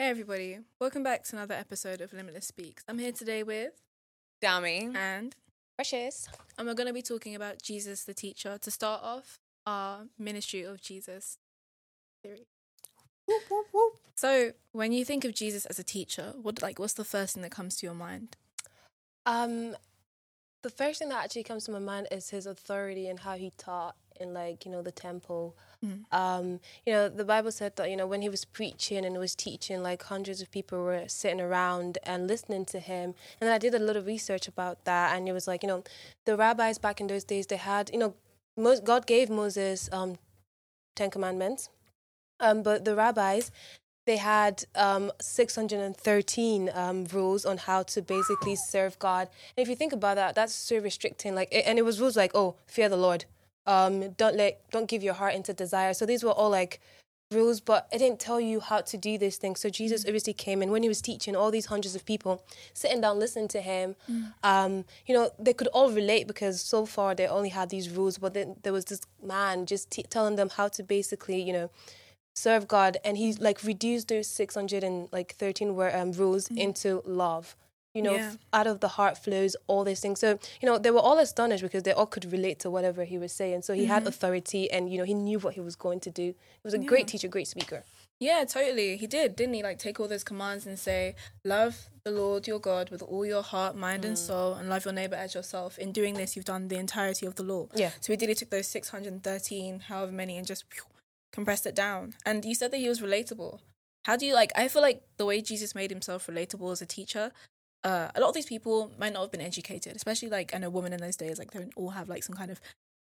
Hey everybody, welcome back to another episode of Limitless Speaks. I'm here today with Dami. and Precious. and we're going to be talking about Jesus the teacher to start off our ministry of Jesus theory. Whoop, whoop, whoop. So, when you think of Jesus as a teacher, what like what's the first thing that comes to your mind? Um, the first thing that actually comes to my mind is his authority and how he taught in like you know the temple. Mm. Um, you know the Bible said that you know when he was preaching and was teaching, like hundreds of people were sitting around and listening to him. And I did a little research about that, and it was like you know the rabbis back in those days they had you know Mo- God gave Moses um, Ten Commandments, um, but the rabbis they had um, 613 um, rules on how to basically serve God. And if you think about that, that's so restricting. Like, and it was rules like, oh, fear the Lord. Um, don't let, don't give your heart into desire. So these were all like rules, but it didn't tell you how to do these things. So Jesus obviously came and when he was teaching all these hundreds of people sitting down listening to him, um, you know, they could all relate because so far they only had these rules, but then there was this man just t- telling them how to basically, you know, serve God, and he like reduced those six hundred and like thirteen were um, rules into love. You know, Yeah. out of the heart flows all these things. So you know, they were all astonished because they all could relate to whatever he was saying. So he had mm-hmm. authority, and you know, he knew what he was going to do. He was a Yeah. great teacher, great speaker. Yeah, totally. He did, didn't he? Like take all those commands and say, "Love the Lord your God with all your heart, mind, and mm. soul, and love your neighbor as yourself." In doing this, you've done the entirety of the law. Yeah. So he did. He took those six hundred and thirteen, however many, and just phew, compressed it down. And you said that he was relatable. How do you like? I feel like the way Jesus made himself relatable as a teacher. Uh, a lot of these people might not have been educated, especially like I know women in those days, like they don't all have like some kind of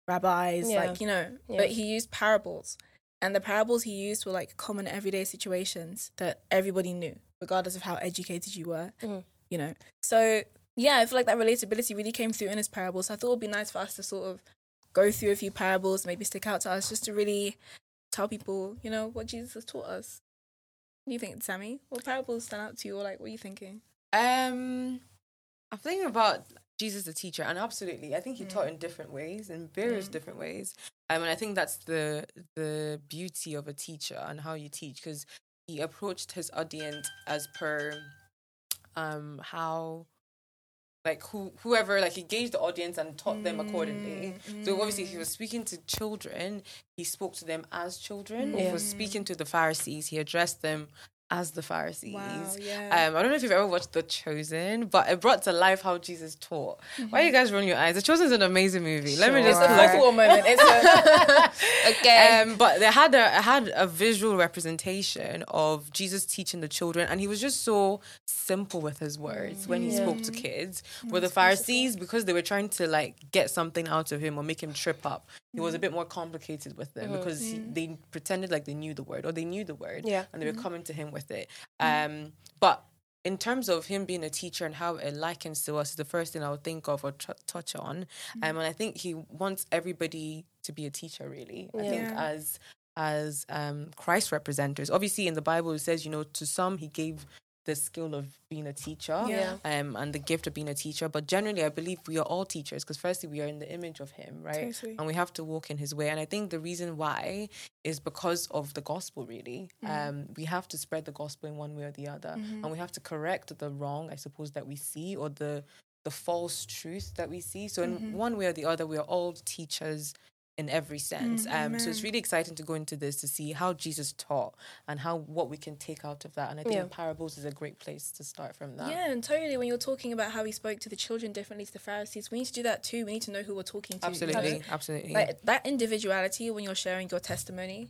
rabbis, Yeah. like you know. Yeah. But he used parables, and the parables he used were like common everyday situations that everybody knew, regardless of how educated you were. Mhm. You know. So yeah, I feel like that relatability really came through in his parables. I thought it would be nice for us to sort of go through a few parables, maybe stick out to us, just to really tell people, you know, what Jesus has taught us. What do you think, Sammy? What parables stand out to you, or like, what are you thinking? Um, I'm thinking about Jesus the teacher, and absolutely, I think he taught in different ways, in various different ways. Um, and I think that's the the beauty of a teacher and how you teach, because he approached his audience as per um how like who whoever like he gauged the audience and taught them accordingly. So obviously he was speaking to children, he spoke to them as children. He was speaking to the Pharisees, he addressed them as the Pharisees. Wow, yeah. Um, I don't know if you've ever watched The Chosen, but it brought to life how Jesus taught. Why are you guys rolling your eyes? The Chosen is an amazing movie. Let me just Sure. pull Fourth moment. It's a, Okay. Um, but they had a had a visual representation of Jesus teaching the children, and he was just so simple with his words when he Yeah. spoke to kids. Where the Pharisees, because they were trying to like get something out of him or make him trip up, he was a bit more complicated with them because he, they pretended like they knew the word or they knew the word, Yeah. and they were coming to him with it. Um, but in terms of him being a teacher and how it likens to us is the first thing I would think of or t- touch on. Um, and I think he wants everybody to be a teacher, really. I think as as um, Christ representatives. Obviously, in the Bible, it says, you know, to some he gave the skill of being a teacher Yeah. um, and the gift of being a teacher. But generally, I believe we are all teachers because, firstly, we are in the image of him, right? Totally. And we have to walk in his way. And I think the reason why is because of the gospel, really. Um, we have to spread the gospel in one way or the other. And we have to correct the wrong, I suppose, that we see or the the false truth that we see. So in one way or the other, we are all teachers in every sense. um, so it's really exciting to go into this to see how Jesus taught and how what we can take out of that. And I think Yeah. parables is a great place to start from that. yeah, and totally. When you're talking about how he spoke to the children differently to the Pharisees, we need to do that too. We need to know who we're talking to. Absolutely, absolutely. Like that individuality when you're sharing your testimony.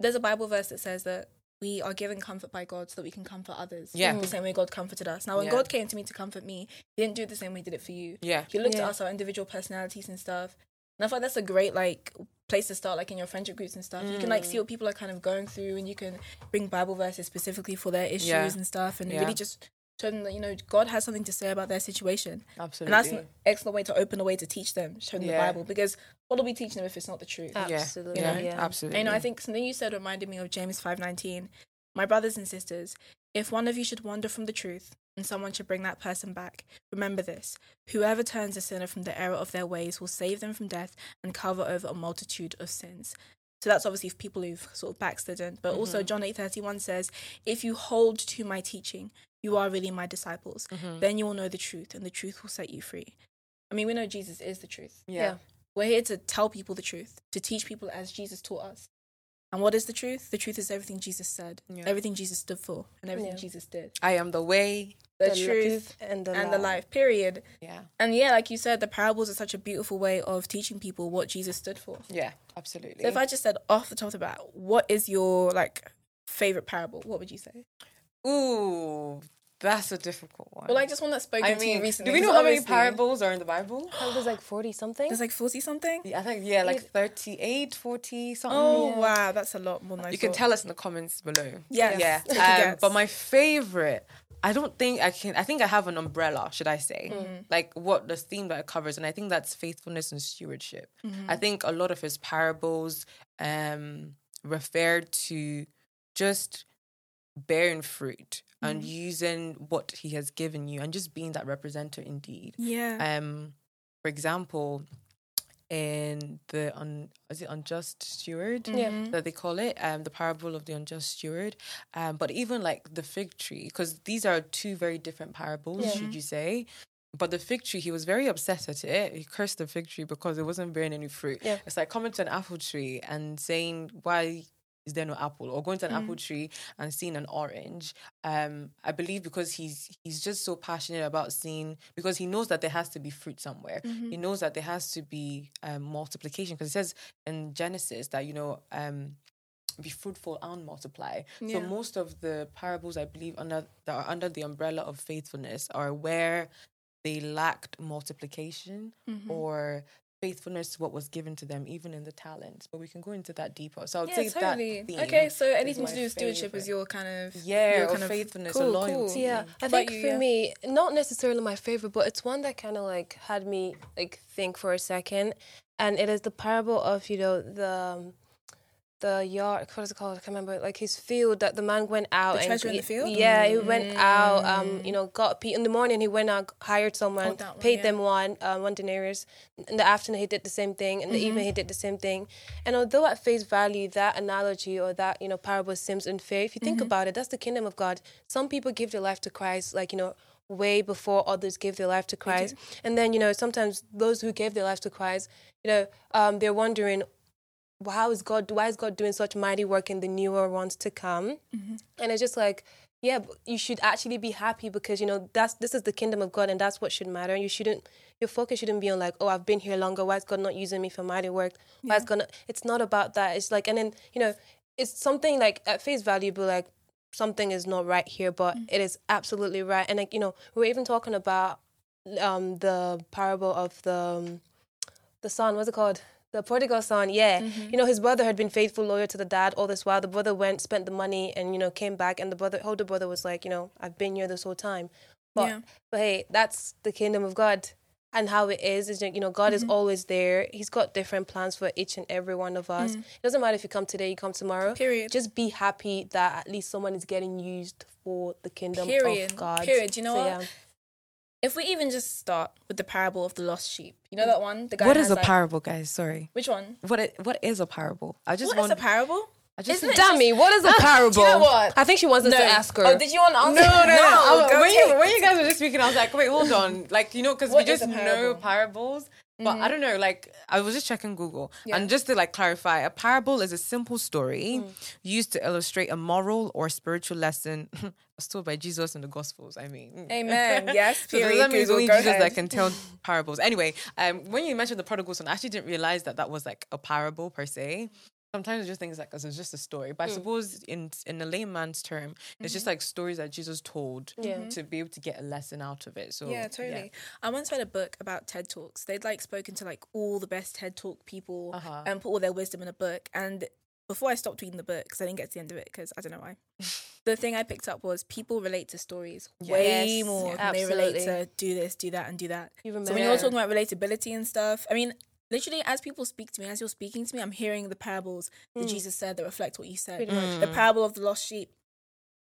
There's a Bible verse that says that we are given comfort by God so that we can comfort others. Yeah. The same way God comforted us. Now, when Yeah. God came to me to comfort me, He didn't do it the same way He did it for you. yeah. He looked Yeah. at us, our individual personalities and stuff. And I thought that's a great like place to start, like in your friendship groups and stuff. You can like Mm. see what people are kind of going through, and you can bring Bible verses specifically for their issues Yeah. and stuff, and Yeah. really just show them that you know God has something to say about their situation. Absolutely. And that's an excellent way to open a way to teach them, show them Yeah. the Bible. Because what are we teaching them if it's not the truth? Absolutely. Yeah, Yeah. absolutely. And, you know, I think something you said reminded me of James five nineteen. My brothers and sisters, if one of you should wander from the truth, and someone should bring that person back, remember this: whoever turns a sinner from the error of their ways will save them from death and cover over a multitude of sins. So that's obviously for people who've sort of backslidden. But also mm-hmm. John eight thirty one says, "If you hold to my teaching, you are really my disciples. Mm-hmm. Then you will know the truth, and the truth will set you free." I mean, we know Jesus is the truth. Yeah. We're here to tell people the truth, to teach people as Jesus taught us. And what is the truth? The truth is everything Jesus said, Yeah. everything Jesus stood for, and everything Yeah. Jesus did. I am the way. The, The truth and the and the life. life, period. Yeah. And yeah, like you said, the parables are such a beautiful way of teaching people what Jesus stood for. Yeah. Absolutely. So if I just said off the top of the bat, what is your like favorite parable? What would you say? Ooh, that's a difficult one. Well, like just one that spoken I to you mean, recently. do we know how many parables are in the Bible? I think there's like 40 something. There's like forty something. Yeah, I think yeah, like It- 38, 40 something. Oh Yeah. wow, that's a lot more than I you can thought. tell us in the comments below. Yes, Yeah. take a Um, but my favorite, I don't think I can. I think I have an umbrella, should I say? Mm. Like what the theme that it covers, and I think that's faithfulness and stewardship. Mm-hmm. I think a lot of his parables um referred to just bearing fruit and Mm-hmm. using what he has given you and just being that representative indeed. yeah. Um, for example, in the un, is it unjust steward? Yeah. Mhm. that they call it, um, the parable of the unjust steward. Um, but even like the fig tree, because these are two very different parables, Yeah. should you say? But the fig tree, he was very upset at it. He cursed the fig tree because it wasn't bearing any fruit. Yeah. It's like coming to an apple tree and saying, "Why is there no apple?" Or going to an apple tree and seeing an orange. Um, I believe because he's he's just so passionate about seeing because he knows that there has to be fruit somewhere. He knows that there has to be um, multiplication because it says in Genesis that you know um, be fruitful and multiply. So most of the parables I believe under that are under the umbrella of faithfulness are where they lacked multiplication Mm-hmm. or faithfulness to what was given to them, even in the talents. But we can go into that deeper. So I'll Yeah, take totally. that. Theme Okay, so anything to do with stewardship favorite. is your kind of Yeah, your kind of faithfulness or cool, loyalty. cool. Yeah, I What think you, for yeah? me, not necessarily my favorite, but it's one that kind of like had me like think for a second, and it is the parable of you know the um, the yard. What is it called? I can't remember. Like his field that the man went out The and treasure in the field? Yeah, he went out. Um, you know, got in the morning he went out, hired someone, Oh, one, paid yeah. them one uh, one denarius. In the afternoon he did the same thing. In the Mm-hmm. evening he did the same thing. And although at face value that analogy or that you know parable seems unfair, if you think Mm-hmm. about it, that's the kingdom of God. Some people give their life to Christ, like you know way before others give their life to Christ. And then, you know, sometimes those who gave their life to Christ, you know, um, they're wondering, "Well, how is God, why is God doing such mighty work in the newer ones to come? And it's just like, yeah, you should actually be happy because, you know, that's this is the kingdom of God and that's what should matter. You shouldn't, your focus shouldn't be on like, oh, I've been here longer. Why is God not using me for mighty work? Why is God not, it's not about that. It's like, and then, you know, it's something like at face value, but like, something is not right here, but it is absolutely right. And like you know, we we're even talking about um the parable of the um, the son. What's it called? The prodigal son. Yeah, mm-hmm. you know, his brother had been faithful, loyal to the dad all this while. The brother went, spent the money, and you know, came back, and the brother, older brother, was like, you know, I've been here this whole time. But Yeah. but hey, that's the kingdom of God. And how it is is you know God is mm-hmm. always there. He's got different plans for each and every one of us. Mm. It doesn't matter if you come today, you come tomorrow. Period. Just be happy that at least someone is getting used for the kingdom Period. of God. Period. You know So, what? yeah. If we even just start with the parable of the lost sheep, you know that one. The guy What is a like- parable, guys? Sorry. Which one? What? What is a parable? I just What is want a parable? I just Isn't it Dammy, what is a parable? You know what? I think she wants us to ask her. Oh, did you want to answer? No, no, no. Go when, you, when you guys were just speaking, I was like, wait, hold on. Like, you know, because we just know parables. But I don't know, like, I was just checking Google. Yeah. And just to, like, clarify, a parable is a simple story Mm. used to illustrate a moral or spiritual lesson as told by Jesus in the Gospels, I mean. Amen. Yes. So Period. that means Google, only Jesus ahead. that can tell parables. Anyway, um, when you mentioned the prodigal son, I actually didn't realize that that was like a parable per se. Sometimes I just think it's like 'cause it's just a story, Mm. but I suppose in in a layman's term, it's just Mm-hmm. like stories that Jesus told Yeah. to be able to get a lesson out of it. So Yeah, totally. I once read a book about TED Talks. They'd like spoken to like all the best TED Talk people Uh-huh. and put all their wisdom in a book. And before I stopped reading the book, because I didn't get to the end of it, because I don't know why, the thing I picked up was people relate to stories way Yes, more than they relate to do this, do that, and do that. You So when you're talking about relatability and stuff, I mean, literally, as people speak to me, as you're speaking to me, I'm hearing the parables that mm. Jesus said that reflect what you said. Pretty much. The parable of the lost sheep.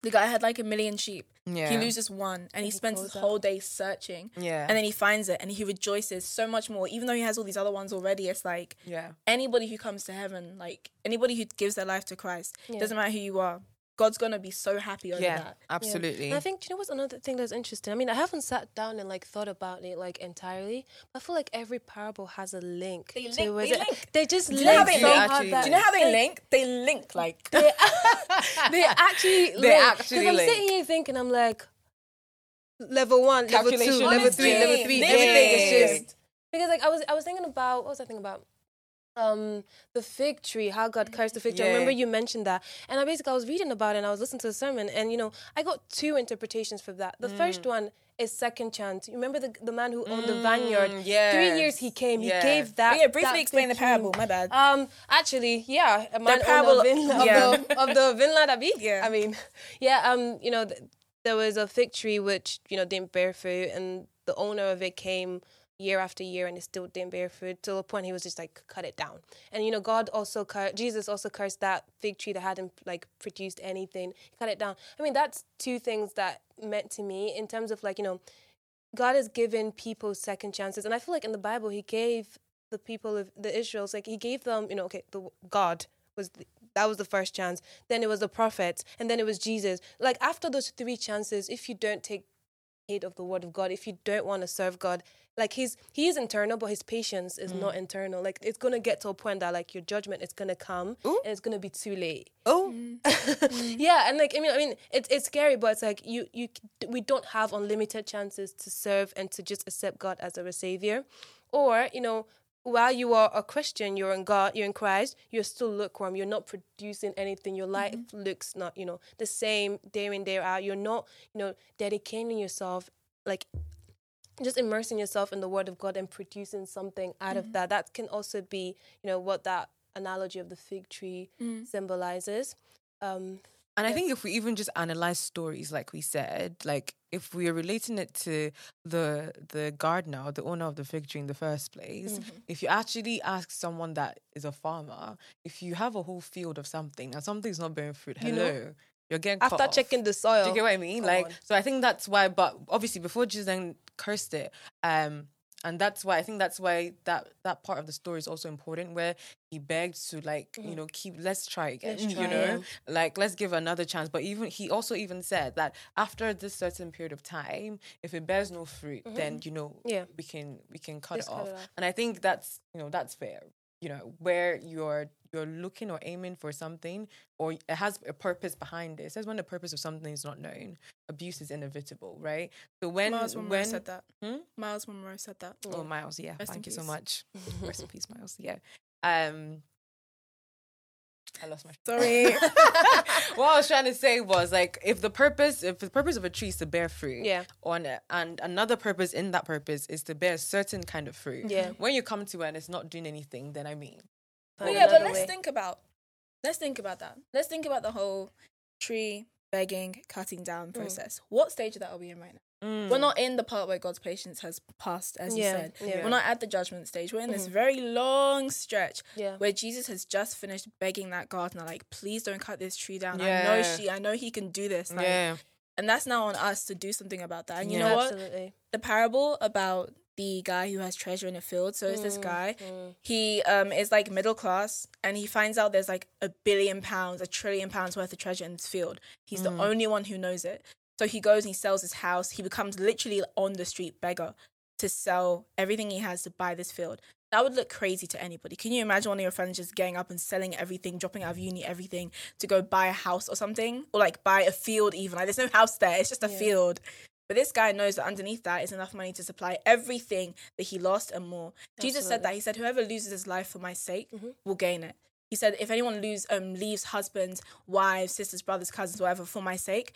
The guy had like a million sheep. Yeah. He loses one and he, he spends his goes whole day searching. Yeah. And then he finds it and he rejoices so much more. Even though he has all these other ones already, it's like yeah. anybody who comes to heaven, like anybody who gives their life to Christ, Yeah. doesn't matter who you are, God's gonna be so happy over Yeah. that. Absolutely. And I think do you know what's another thing that's interesting. I mean, I haven't sat down and like thought about it like entirely. But I feel like every parable has a link. They link- was they it- link. They just Do you know how link they so link? Actually- Do you know how they link? They link like they, they actually They link. 'Cause actually I'm link. sitting here thinking I'm like level one, level two, Calculation level three, level three. Everything is just because like I was I was thinking about what was I thinking about? Um, the fig tree, how God cursed the fig tree. I remember you mentioned that, and I basically I was reading about it and I was listening to the sermon, and you know I got two interpretations for that. The Mm. first one is second chance. You remember the the man who owned the vineyard? Mm, Three years he came. He Yeah. gave that. But yeah, briefly that explain the fig tree- parable, my bad. um, actually, yeah, a man parable- owned a vin- of, the, of the vineyard Abi. Yeah. I mean, yeah, um, you know, th- there was a fig tree which you know didn't bear fruit, and the owner of it came year after year, and it still didn't bear fruit. Till the point, he was just like, cut it down. And you know, God also cur- Jesus also cursed that fig tree that hadn't like produced anything. He cut it down. I mean, that's two things that meant to me in terms of like you know, God has given people second chances, and I feel like in the Bible, He gave the people of the Israels like He gave them, you know, okay, the God was the, that was the first chance. Then it was the prophets, and then it was Jesus. Like after those three chances, if you don't take heed of the word of God, if you don't want to serve God, like he's he is internal, but his patience is not mm. internal. Like it's gonna get to a point that like your judgment is gonna come, Ooh. and it's gonna be too late. oh. yeah, and like I mean, I mean, it's it's scary, but it's like you you we don't have unlimited chances to serve and to just accept God as our savior, or you know. While you are a Christian, you're in God, you're in Christ, you're still lukewarm. You're not producing anything. Your life mm-hmm. looks not, you know, the same day in, day out. You're not, you know, dedicating yourself, like just immersing yourself in the Word of God and producing something out of mm-hmm. that. That can also be, you know, what that analogy of the fig tree mm. symbolizes. Um, And I think if we even just analyze stories, like we said, like if we are relating it to the the gardener, the owner of the fig tree in the first place, if you actually ask someone that is a farmer, if you have a whole field of something and something's not bearing fruit, You hello, know, you're getting after off. checking the soil, Do you get what I mean? Come like, on. so I think that's why. But obviously, before Jesus then cursed it, um, and that's why I think that's why that that part of the story is also important, where he begged to like you know keep let's try again, Mm-hmm. Let's you try, know, like let's give another chance. But even he also even said that after this certain period of time, if it bears no fruit, then you know Mm-hmm. Yeah. we can we can cut it cut off. it off. And I think that's you know that's fair. You know where you're you're looking or aiming for something, or it has a purpose behind it. It says when the purpose of something is not known, abuse is inevitable, right? So when Myles Munroe when said that. Hmm? Myles Munroe said that. oh Myles, yeah, Rest thank you so much. Rest in peace, Myles. Yeah. Um, I lost my. Sorry. what I was trying to say was like if the purpose if the purpose of a tree is to bear fruit, Yeah. on it, and another purpose in that purpose is to bear a certain kind of fruit. Yeah. When you come to it and it's not doing anything, then I mean, Well, yeah, but another let's think about let's think about that. Let's think about the whole tree begging, cutting down Mm. process. What stage of that are we in right now? We're not in the part where God's patience has passed, as you said. yeah. We're not at the judgment stage. We're in this very long stretch Yeah. where Jesus has just finished begging that gardener, like, please don't cut this tree down. I know she, I know he can do this. Like, yeah, And that's now on us to do something about that. And you Yeah. know what? Absolutely. the parable about the guy who has treasure in a field. So it's Mm, this guy. He um is like middle class, and he finds out there's like a billion pounds, a trillion pounds worth of treasure in this field. He's Mm. the only one who knows it. So he goes and he sells his house. He becomes literally on the street beggar to sell everything he has to buy this field. That would look crazy to anybody. Can you imagine one of your friends just getting up and selling everything, dropping out of uni, everything to go buy a house or something, or like buy a field even? Like there's no house there; it's just a Yeah. field. But this guy knows that underneath that is enough money to supply everything that he lost and more. Jesus said that. He said, "Whoever loses his life for my sake Mhm. will gain it." He said, "If anyone lose um leaves husbands, wives, sisters, brothers, cousins, whatever for my sake,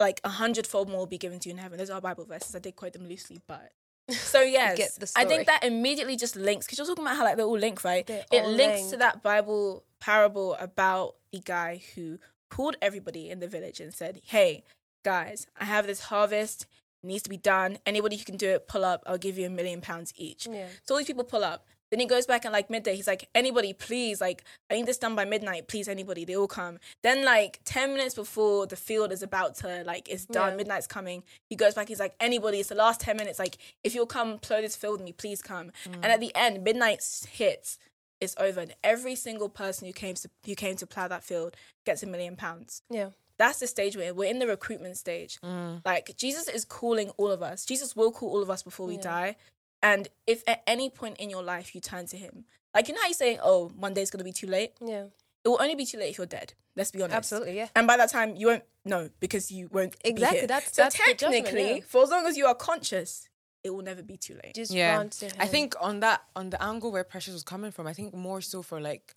like a hundredfold more will be given to you in heaven." Those are Bible verses. I did quote them loosely, but so yes, I think that immediately just links because you're talking about how like they're all linked, right? They're it links to that Bible parable about the guy who called everybody in the village and said, "Hey, guys, I have this harvest. It needs to be done. Anybody who can do it, pull up. I'll give you a million pounds each." Yeah. So all these people pull up. Then he goes back at like midday. He's like, anybody, please, like, I need this done by midnight. Please, anybody. They all come. Then like ten minutes before the field is about to like it's done, Yeah. midnight's coming. He goes back. He's like, anybody. It's the last ten minutes. Like, if you'll come plow this field with me, please come. And mm. at the end, midnight hits. It's over. And every single person who came to who came to plow that field gets a million pounds Yeah. That's the stage we're in. We're in the recruitment stage. Mm. Like Jesus is calling all of us. Jesus will call all of us before we Yeah. die. And if at any point in your life you turn to him, like you know how you say, "Oh, one day's gonna be too late." Yeah. It will only be too late if you're dead. Let's be honest. Absolutely. Yeah. And by that time, you won't know because you won't be Exactly, here. that's- so that's the judgment, technically, yeah. for as long as you are conscious, it will never be too late. Just yeah run to him. i think on that on the angle where precious was coming from i think more so for like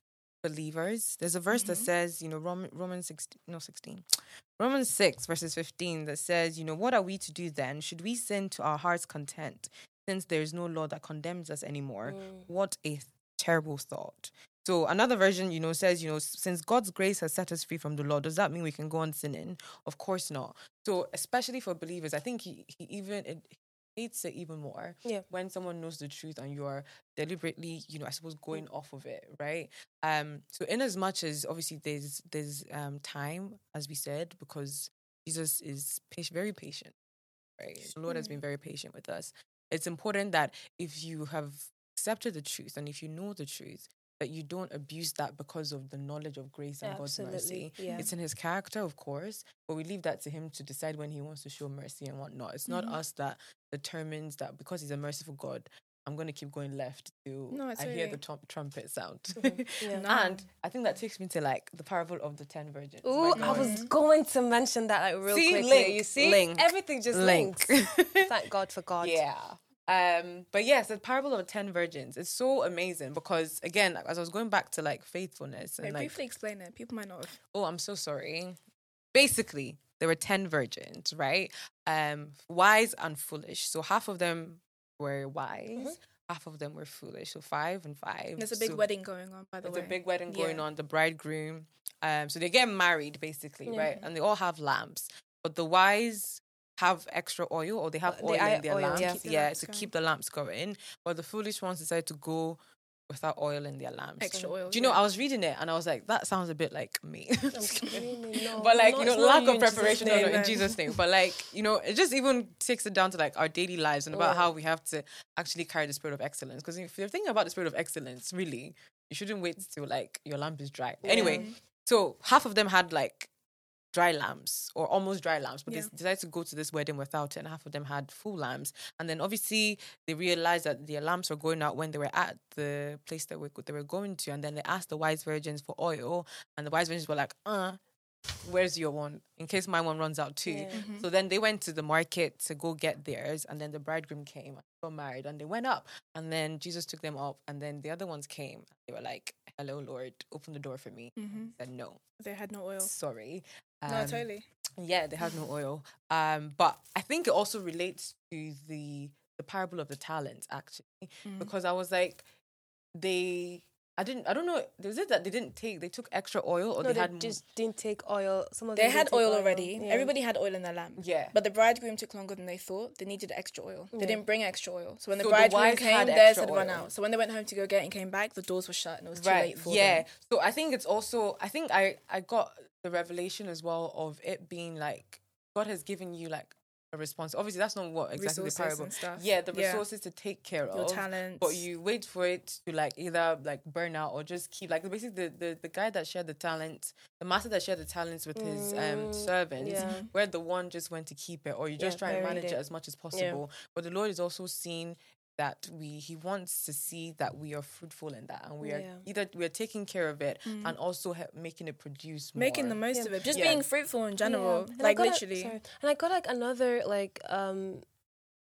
believers. There's a verse that mm-hmm. says you know Rom- romans 16 no 16 romans 6 verses 15 that says you know what are we to do then? Should we sin to our heart's content since there is no law that condemns us anymore? Mm. What a terrible thought. So another version, you know, says, you know, since God's grace has set us free from the law, does that mean we can go on sinning? Of course not. So especially for believers, I think he, he even it hates it even more Yeah. when someone knows the truth and you're deliberately, you know, I suppose going off of it, right? Um, so in as much as obviously there's there's um time, as we said, because Jesus is patient, very patient, right? The Lord has been very patient with us. It's important that if you have accepted the truth and if you know the truth, that you don't abuse that because of the knowledge of grace and God's mercy. Yeah. It's in his character, of course, but we leave that to him to decide when he wants to show mercy and whatnot. It's not mm-hmm. us that determines that because he's a merciful God, I'm going to keep going left till No, I it's hear the trum- trumpet sound. Mm-hmm. Yeah. No. And I think that takes me to like the parable of the ten virgins. by Ooh, I was mm-hmm. going to mention that like real See, quickly. link, you see, link, everything just link. links. Thank God for God. Yeah. Um, but yes, the parable of the ten virgins is so amazing because again, as I was going back to like faithfulness and Wait, like briefly explain it. People might not have. oh, I'm so sorry. Basically, there were 10 virgins, right? Um, wise and foolish. So half of them were wise, half of them were foolish. So five and five. There's a big So wedding going on, by the There's way. There's a big wedding going Yeah. on, the bridegroom. Um, so they get married basically, right? And they all have lamps. But the wise have extra oil or they have oil the eye- in their oil, lamps. yeah. The yeah, lamps to going. keep the lamps going. But the foolish ones decide to go without oil in their lamps. Extra oil. Do you know, yeah. I was reading it and I was like, that sounds a bit like me. No. but like you know lack of preparation no, no, in jesus name but like you know it just even takes it down to like our daily lives and about Yeah. how we have to actually carry the spirit of excellence because if you're thinking about the spirit of excellence really you shouldn't wait till like your lamp is dry anyway so half of them had like dry lamps or almost dry lamps, but Yeah. they decided to go to this wedding without it, and half of them had full lamps. And then obviously they realized that their lamps were going out when they were at the place that we, they were going to, and then they asked the wise virgins for oil, and the wise virgins were like, "Uh, where's your one? In case my one runs out too." Yeah. So then they went to the market to go get theirs, and then the bridegroom came, and got married, and they went up, and then Jesus took them up, and then the other ones came. They were like, "Hello, Lord, open the door for me." Mhm. Said no, They had no oil. sorry. No, Um, totally. yeah, they had no oil. Um, but I think it also relates to the the parable of the talents actually, Mm. because I was like, they. I didn't. I don't know. Was it that they didn't take? They took extra oil, or no, they, they had. m- just didn't take oil. Some of They them had didn't oil already. Yeah. Everybody had oil in their lamp. Yeah. But the bridegroom took longer than they thought. They needed extra oil. They didn't bring extra oil. So when the So bridegroom wise came, had theirs extra had run out. So when they went home to go get it and came back, the doors were shut and it was too right. late for yeah. them. Yeah. So I think it's also. I think I I got the revelation as well of it being like God has given you like a response. Obviously, that's not what exactly Resources the parable. Yeah, the Yeah. resources to take care Your of. talents. But you wait for it to like either like burn out or just keep like basically the, the, the guy that shared the talent, the master that shared the talents with his um servants, yeah. where the one just went to keep it or you just Yeah, try and manage it. it. as much as possible. But the Lord is also seeing that we he wants to see that we are fruitful in that and we are Yeah. either we are taking care of it and also he- making it produce more. Making the most Yeah. of it. Just Yeah. being fruitful in general. Yeah. And Like got a- literally. and I got like another like um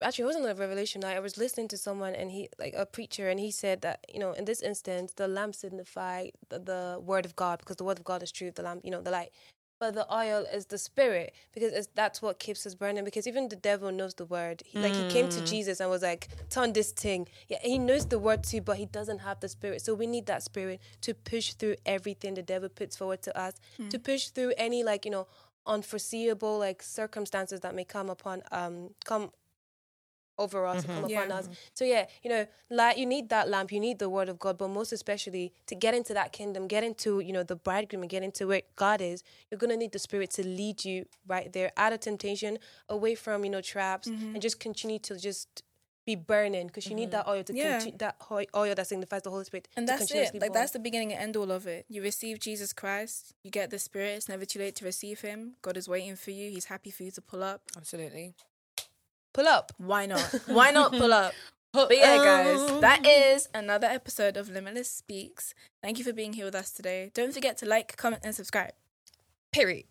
actually it wasn't a revelation. I was listening to someone and he like a preacher and he said that, you know, in this instance the lamp signify the, the word of God because the word of God is truth, the lamp, you know, the light. But the oil is the spirit because it's, that's what keeps us burning. Because even the devil knows the word. He, Like he came to Jesus and was like, "Turn this thing." Yeah, he knows the word too, but he doesn't have the spirit. So we need that spirit to push through everything the devil puts forward to us, to push through any like you know unforeseeable like circumstances that may come upon um come over us, to come Yeah. upon us. So yeah, you know, light. You need that lamp. You need the word of God, but most especially to get into that kingdom, get into you know the bridegroom, and get into where God is. You're gonna need the Spirit to lead you right there, out of temptation, away from you know traps, Mm-hmm. and just continue to just be burning because you need that oil to Yeah. continue that oil that signifies the Holy Spirit. And that's it. Like burn. that's the beginning and end all of it. You receive Jesus Christ, you get the Spirit. It's never too late to receive Him. God is waiting for you. He's happy for you to pull up. Absolutely. Pull up. Why not? Why not pull up? But yeah, guys, um. that is another episode of Limitless Speaks. Thank you for being here with us today. Don't forget to like, comment, and subscribe. Period.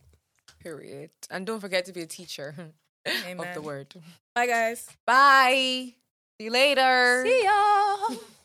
Period. And don't forget to be a teacher of the word. Bye, guys. Bye. See you later. See y'all.